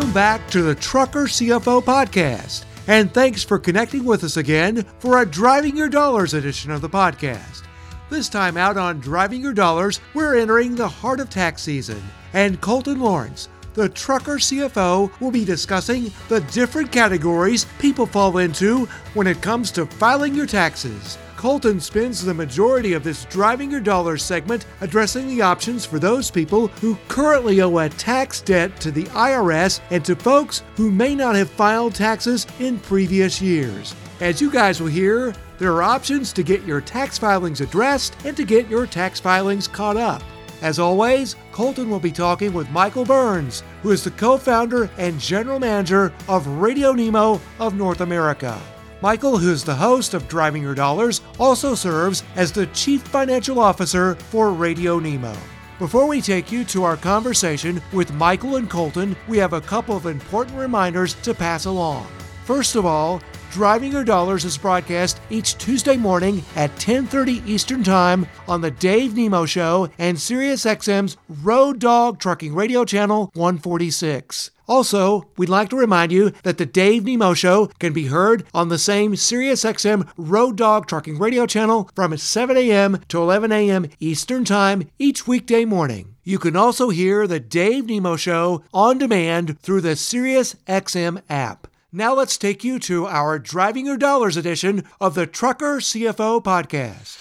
Welcome back to the Trucker CFO podcast. And thanks for connecting with us again for a Driving Your Dollars edition of the podcast. This time out on Driving Your Dollars, we're entering the heart of tax season. And Colton Lawrence, the Trucker CFO, will be discussing the different categories people fall into when it comes to filing your taxes. Colton spends the majority of this Driving Your Dollars segment addressing the options for those people who currently owe a tax debt to the IRS and to folks who may not have filed taxes in previous years. As you guys will hear, there are options to get your tax filings addressed and to get your tax filings caught up. As always, Colton will be talking with Michael Burns, who is the co founder and general manager of Radio Nemo of North America. Michael, who is the host of Driving Your Dollars, also serves as the Chief Financial Officer for Radio Nemo. Before we take you to our conversation with Michael and Colton, we have a couple of important reminders to pass along. First of all, Driving Your Dollars is broadcast each Tuesday morning at 10:30 Eastern Time on the Dave Nemo Show and SiriusXM's Road Dog Trucking Radio Channel 146. Also, we'd like to remind you that the Dave Nemo Show can be heard on the same SiriusXM Road Dog Trucking Radio channel from 7 a.m. to 11 a.m. Eastern Time each weekday morning. You can also hear the Dave Nemo Show on demand through the SiriusXM app. Now let's take you to our Driving Your Dollars edition of the Trucker CFO podcast.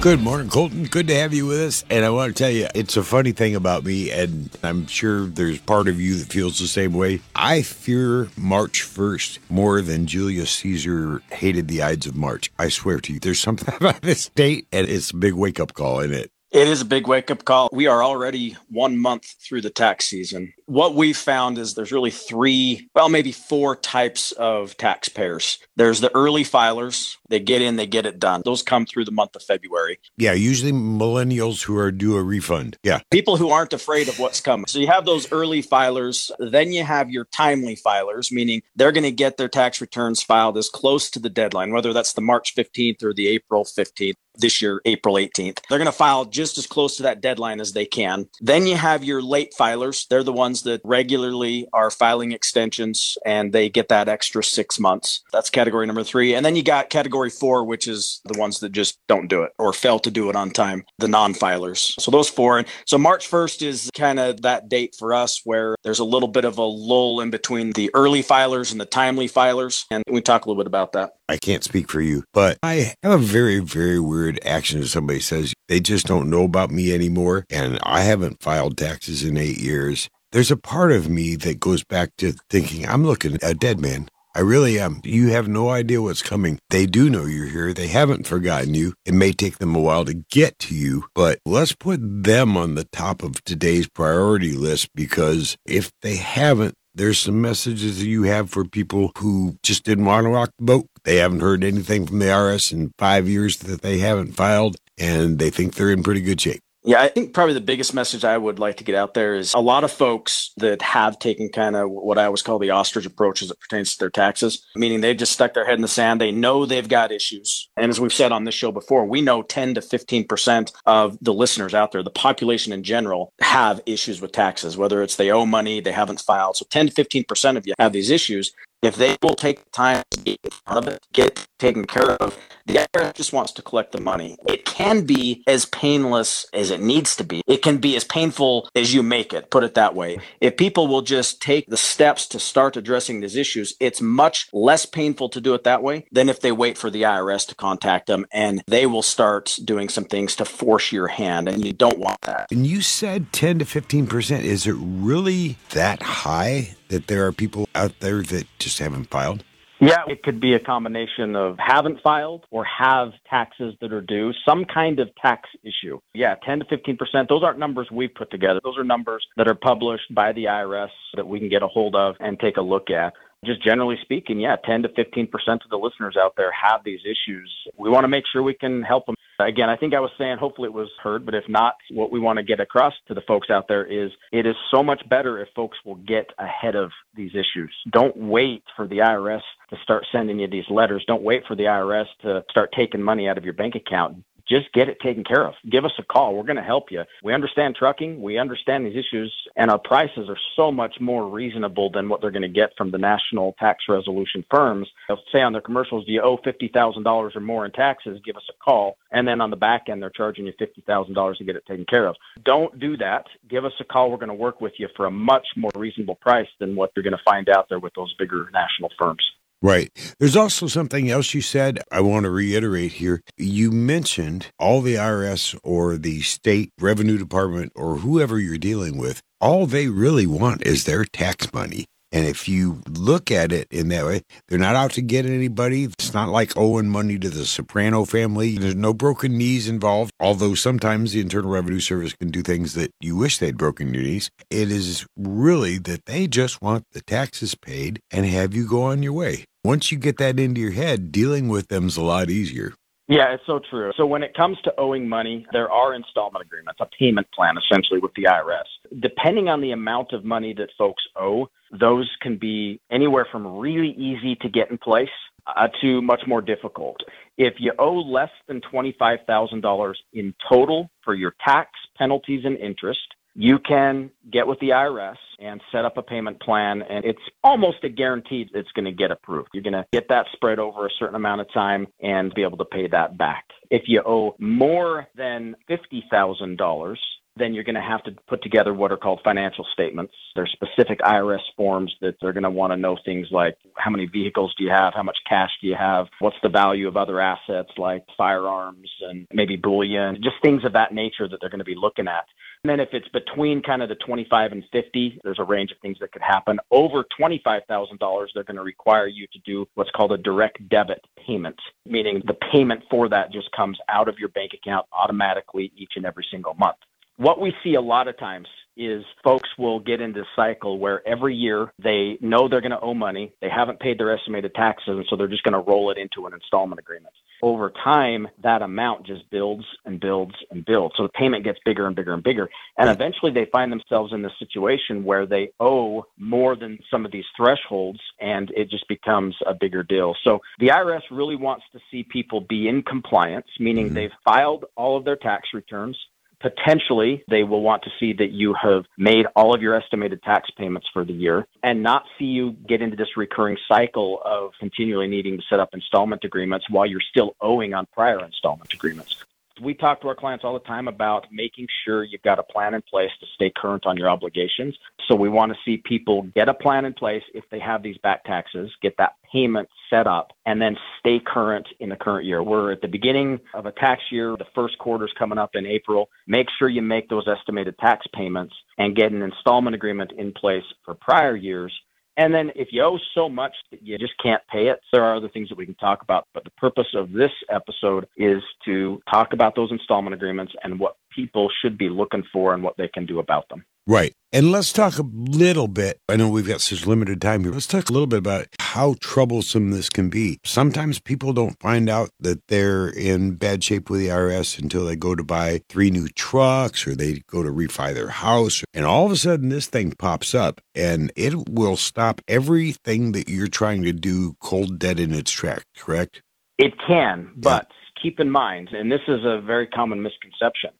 Good morning, Colton. Good to have you with us. And I want to tell you, it's a funny thing about me, and I'm sure there's part of you that feels the same way. I fear March 1st more than Julius Caesar hated the Ides of March. I swear to you, there's something about this date, and it's a big wake up call, isn't it? It is a big wake up call. We are already one month through the tax season. What we've found is there's really three, well, maybe four types of taxpayers. There's the early filers. They get in, they get it done. Those come through the month of February. Yeah, usually millennials who are due a refund. Yeah. People who aren't afraid of what's coming. So you have those early filers. Then you have your timely filers, meaning they're going to get their tax returns filed as close to the deadline, whether that's the March 15th or the April 15th this year, April 18th. They're going to file just as close to that deadline as they can. Then you have your late filers. They're the ones that regularly are filing extensions and they get that extra six months. That's category number three. And then you got category four, which is the ones that just don't do it or fail to do it on time, the non filers. So those four. And so March 1st is kind of that date for us where there's a little bit of a lull in between the early filers and the timely filers. And we talk a little bit about that. I can't speak for you, but I have a very, very weird action if somebody says they just don't know about me anymore and I haven't filed taxes in eight years. There's a part of me that goes back to thinking I'm looking a dead man. I really am. You have no idea what's coming. They do know you're here. They haven't forgotten you. It may take them a while to get to you, but let's put them on the top of today's priority list because if they haven't, there's some messages that you have for people who just didn't want to rock the boat. They haven't heard anything from the IRS in five years that they haven't filed, and they think they're in pretty good shape. Yeah, I think probably the biggest message I would like to get out there is a lot of folks that have taken kind of what I always call the ostrich approach as it pertains to their taxes, meaning they've just stuck their head in the sand. They know they've got issues. And as we've said on this show before, we know 10 to 15% of the listeners out there, the population in general, have issues with taxes, whether it's they owe money, they haven't filed. So 10 to 15% of you have these issues if they will take the time to get out of it, get taken care of, the IRS just wants to collect the money. It can be as painless as it needs to be. It can be as painful as you make it, put it that way. If people will just take the steps to start addressing these issues, it's much less painful to do it that way than if they wait for the IRS to contact them and they will start doing some things to force your hand. And you don't want that. And you said 10 to 15%. Is it really that high that there are people out there that just haven't filed? Yeah, it could be a combination of haven't filed or have taxes that are due, some kind of tax issue. Yeah, 10 to 15%. Those aren't numbers we've put together. Those are numbers that are published by the IRS that we can get a hold of and take a look at. Just generally speaking, yeah, 10 to 15% of the listeners out there have these issues. We want to make sure we can help them Again, I think I was saying hopefully it was heard, but if not, what we want to get across to the folks out there is it is so much better if folks will get ahead of these issues. Don't wait for the IRS to start sending you these letters. Don't wait for the IRS to start taking money out of your bank account. Just get it taken care of. Give us a call. We're going to help you. We understand trucking. We understand these issues, and our prices are so much more reasonable than what they're going to get from the national tax resolution firms. They'll say on their commercials, do you owe $50,000 or more in taxes? Give us a call. And then on the back end, they're charging you $50,000 to get it taken care of. Don't do that. Give us a call. We're going to work with you for a much more reasonable price than what you're going to find out there with those bigger national firms. Right. There's also something else you said I want to reiterate here. You mentioned all the IRS or the state revenue department or whoever you're dealing with, all they really want is their tax money. And if you look at it in that way, they're not out to get anybody. It's not like owing money to the Soprano family. There's no broken knees involved, although sometimes the Internal Revenue Service can do things that you wish they'd broken your knees. It is really that they just want the taxes paid and have you go on your way. Once you get that into your head, dealing with them's a lot easier. Yeah, it's so true. So when it comes to owing money, there are installment agreements, a payment plan essentially with the IRS. Depending on the amount of money that folks owe, those can be anywhere from really easy to get in place uh, to much more difficult. If you owe less than $25,000 in total for your tax, penalties, and interest, you can get with the IRS and set up a payment plan, and it's almost a guarantee it's going to get approved. You're going to get that spread over a certain amount of time and be able to pay that back. If you owe more than $50,000, then you're going to have to put together what are called financial statements. There's specific IRS forms that they're going to want to know things like how many vehicles do you have, how much cash do you have, what's the value of other assets like firearms and maybe bullion, just things of that nature that they're going to be looking at. And then if it's between kind of the 25 and 50, there's a range of things that could happen. Over $25,000, they're going to require you to do what's called a direct debit payment, meaning the payment for that just comes out of your bank account automatically each and every single month. What we see a lot of times is folks will get into a cycle where every year they know they're going to owe money, they haven't paid their estimated taxes, and so they're just going to roll it into an installment agreement. Over time, that amount just builds and builds and builds. So the payment gets bigger and bigger and bigger. And eventually they find themselves in this situation where they owe more than some of these thresholds and it just becomes a bigger deal. So the IRS really wants to see people be in compliance, meaning mm-hmm. they've filed all of their tax returns potentially they will want to see that you have made all of your estimated tax payments for the year and not see you get into this recurring cycle of continually needing to set up installment agreements while you're still owing on prior installment agreements we talk to our clients all the time about making sure you've got a plan in place to stay current on your obligations. So we want to see people get a plan in place if they have these back taxes, get that payment set up, and then stay current in the current year. We're at the beginning of a tax year, the first quarter is coming up in April. Make sure you make those estimated tax payments and get an installment agreement in place for prior years and then if you owe so much that you just can't pay it, there are other things that we can talk about. But the purpose of this episode is to talk about those installment agreements and what people should be looking for and what they can do about them. Right. And let's talk a little bit. I know we've got such limited time here. Let's talk a little bit about how troublesome this can be. Sometimes people don't find out that they're in bad shape with the IRS until they go to buy three new trucks or they go to refi their house. And all of a sudden, this thing pops up and it will stop everything that you're trying to do cold dead in its tracks, correct? It can, but yeah. keep in mind, and this is a very common misconception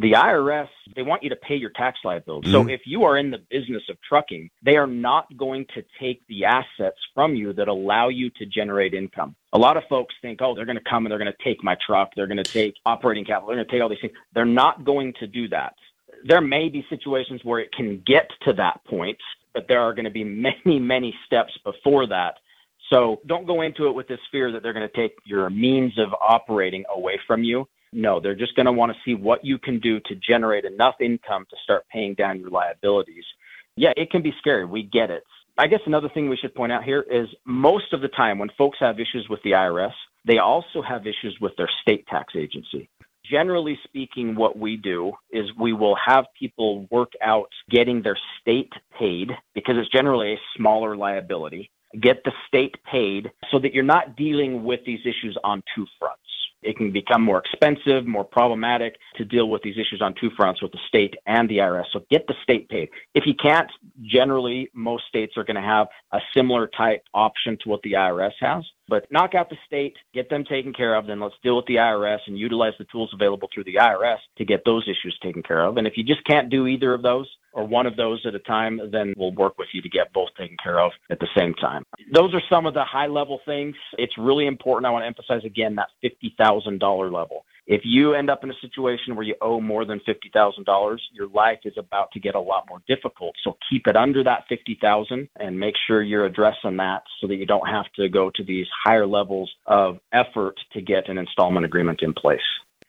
the IRS, they want you to pay your tax liability. Mm-hmm. So if you are in the business of trucking, they are not going to take the assets from you that allow you to generate income. A lot of folks think, oh, they're going to come and they're going to take my truck, they're going to take operating capital, they're going to take all these things. They're not going to do that. There may be situations where it can get to that point, but there are going to be many, many steps before that. So don't go into it with this fear that they're going to take your means of operating away from you. No, they're just going to want to see what you can do to generate enough income to start paying down your liabilities. Yeah, it can be scary. We get it. I guess another thing we should point out here is most of the time when folks have issues with the IRS, they also have issues with their state tax agency. Generally speaking, what we do is we will have people work out getting their state paid because it's generally a smaller liability. Get the state paid so that you're not dealing with these issues on two fronts. It can become more expensive, more problematic to deal with these issues on two fronts with the state and the IRS. So get the state paid. If you can't, generally, most states are going to have a similar type option to what the IRS has. But knock out the state, get them taken care of, then let's deal with the IRS and utilize the tools available through the IRS to get those issues taken care of. And if you just can't do either of those or one of those at a time, then we'll work with you to get both taken care of at the same time. Those are some of the high level things. It's really important. I want to emphasize again that $50,000 level. If you end up in a situation where you owe more than $50,000, your life is about to get a lot more difficult. So keep it under that 50,000 and make sure you're addressing that so that you don't have to go to these higher levels of effort to get an installment agreement in place.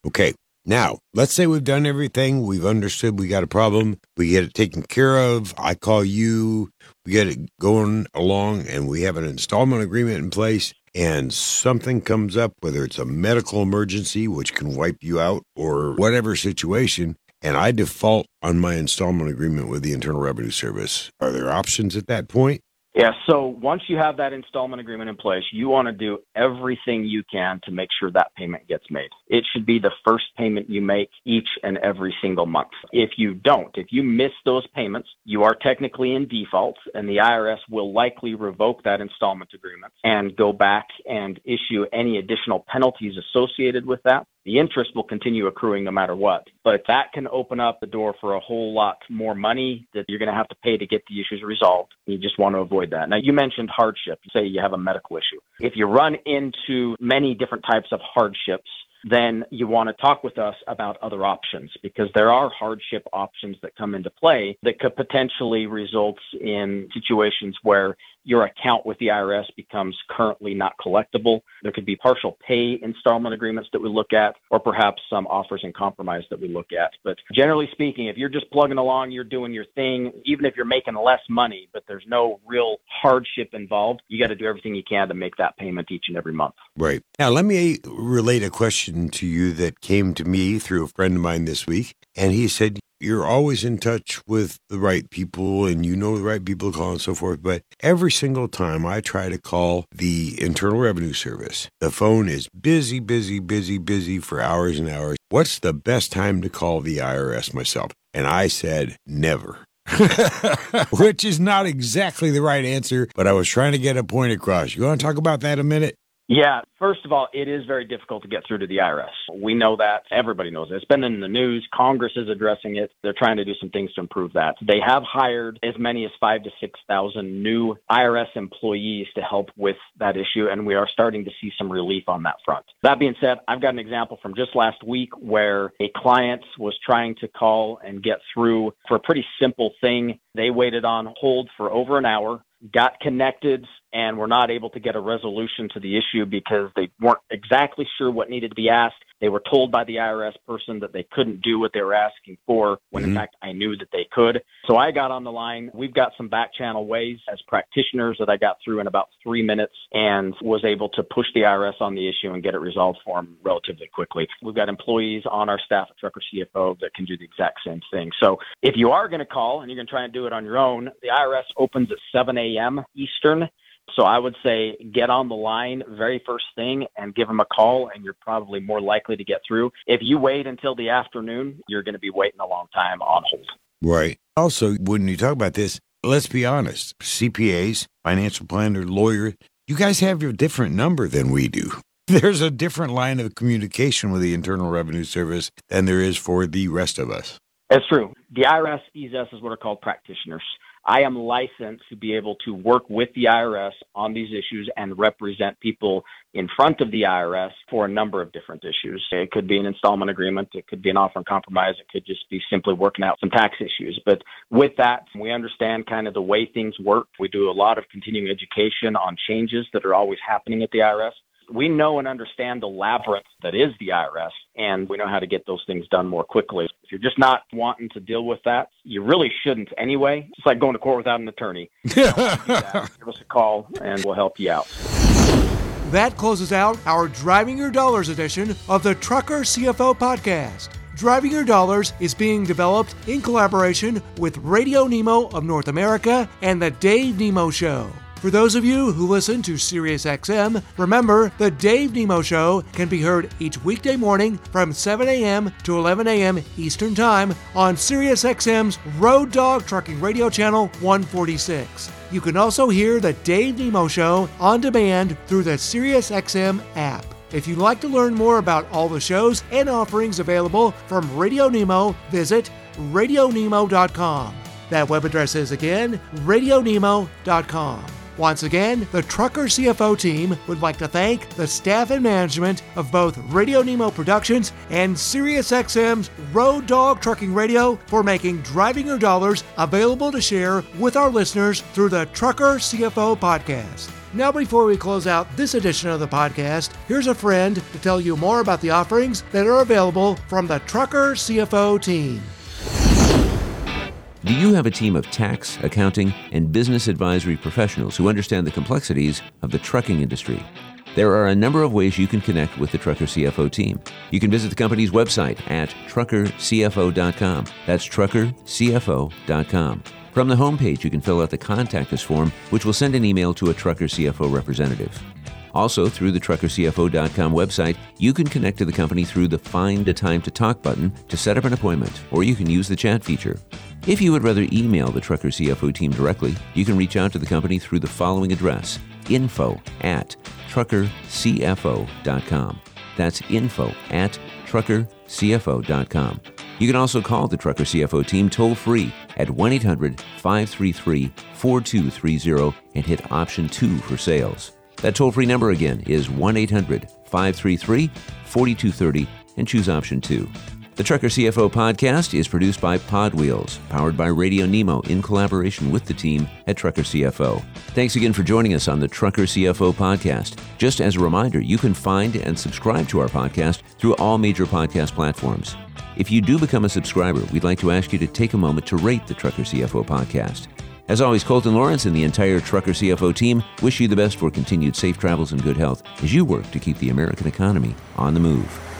Okay. Now, let's say we've done everything. We've understood we got a problem. We get it taken care of. I call you. We get it going along and we have an installment agreement in place and something comes up, whether it's a medical emergency, which can wipe you out, or whatever situation, and I default on my installment agreement with the Internal Revenue Service, are there options at that point? Yeah, so once you have that installment agreement in place, you want to do everything you can to make sure that payment gets made. It should be the first payment you make each and every single month. If you don't, if you miss those payments, you are technically in default, and the IRS will likely revoke that installment agreement and go back and issue any additional penalties associated with that the interest will continue accruing no matter what. But that can open up the door for a whole lot more money that you're going to have to pay to get the issues resolved. You just want to avoid that. Now, you mentioned hardship. Say you have a medical issue. If you run into many different types of hardships, then you want to talk with us about other options because there are hardship options that come into play that could potentially result in situations where your account with the IRS becomes currently not collectible. There could be partial pay installment agreements that we look at, or perhaps some offers and compromise that we look at. But generally speaking, if you're just plugging along, you're doing your thing, even if you're making less money, but there's no real hardship involved, you got to do everything you can to make that payment each and every month. Right. Now, let me relate a question to you that came to me through a friend of mine this week. And he said, you're always in touch with the right people and you know the right people to call and so forth. But every single time I try to call the Internal Revenue Service, the phone is busy, busy, busy, busy for hours and hours. What's the best time to call the IRS myself? And I said, never. Which is not exactly the right answer, but I was trying to get a point across. You want to talk about that a minute? Yeah, first of all, it is very difficult to get through to the IRS. We know that. Everybody knows it. It's been in the news. Congress is addressing it. They're trying to do some things to improve that. They have hired as many as five to 6,000 new IRS employees to help with that issue, and we are starting to see some relief on that front. That being said, I've got an example from just last week where a client was trying to call and get through for a pretty simple thing. They waited on hold for over an hour got connected and were not able to get a resolution to the issue because they weren't exactly sure what needed to be asked. They were told by the IRS person that they couldn't do what they were asking for when mm-hmm. in fact I knew that they could. So I got on the line. We've got some back channel ways as practitioners that I got through in about three minutes and was able to push the IRS on the issue and get it resolved for them relatively quickly. We've got employees on our staff at Trucker CFO that can do the exact same thing. So if you are going to call and you're going to try and do it on your own, the IRS opens at 7 a.m. Eastern. So I would say get on the line very first thing and give them a call, and you're probably more likely to get through. If you wait until the afternoon, you're going to be waiting a long time on hold. Right. Also, when you talk about this, let's be honest CPAs, financial planner, lawyer, you guys have your different number than we do. There's a different line of communication with the Internal Revenue Service than there is for the rest of us. That's true. The IRS us as what are called practitioners. I am licensed to be able to work with the IRS on these issues and represent people in front of the IRS for a number of different issues. It could be an installment agreement, it could be an offer and compromise, it could just be simply working out some tax issues. But with that, we understand kind of the way things work. We do a lot of continuing education on changes that are always happening at the IRS we know and understand the labyrinth that is the IRS, and we know how to get those things done more quickly. If you're just not wanting to deal with that, you really shouldn't anyway. It's like going to court without an attorney. Give us a call, and we'll help you out. That closes out our Driving Your Dollars edition of the Trucker CFO podcast. Driving Your Dollars is being developed in collaboration with Radio Nemo of North America and The Dave Nemo Show. For those of you who listen to SiriusXM, remember the Dave Nemo Show can be heard each weekday morning from 7 a.m. to 11 a.m. Eastern Time on SiriusXM's Road Dog Trucking Radio Channel 146. You can also hear the Dave Nemo Show on demand through the SiriusXM app. If you'd like to learn more about all the shows and offerings available from Radio Nemo, visit radionemo.com. That web address is again radionemo.com. Once again, the Trucker CFO team would like to thank the staff and management of both Radio Nemo Productions and SiriusXM's Road Dog Trucking Radio for making Driving Your Dollars available to share with our listeners through the Trucker CFO podcast. Now, before we close out this edition of the podcast, here's a friend to tell you more about the offerings that are available from the Trucker CFO team. Do you have a team of tax, accounting, and business advisory professionals who understand the complexities of the trucking industry? There are a number of ways you can connect with the Trucker CFO team. You can visit the company's website at truckercfo.com. That's truckercfo.com. From the homepage, you can fill out the Contact Us form, which will send an email to a Trucker CFO representative. Also, through the truckercfo.com website, you can connect to the company through the Find a Time to Talk button to set up an appointment, or you can use the chat feature. If you would rather email the Trucker CFO team directly, you can reach out to the company through the following address info at truckercfo.com. That's info at truckercfo.com. You can also call the Trucker CFO team toll free at 1 800 533 4230 and hit option 2 for sales. That toll free number again is 1 800 533 4230 and choose option 2. The Trucker CFO podcast is produced by Pod Wheels, powered by Radio Nemo in collaboration with the team at Trucker CFO. Thanks again for joining us on the Trucker CFO podcast. Just as a reminder, you can find and subscribe to our podcast through all major podcast platforms. If you do become a subscriber, we'd like to ask you to take a moment to rate the Trucker CFO podcast. As always, Colton Lawrence and the entire Trucker CFO team wish you the best for continued safe travels and good health as you work to keep the American economy on the move.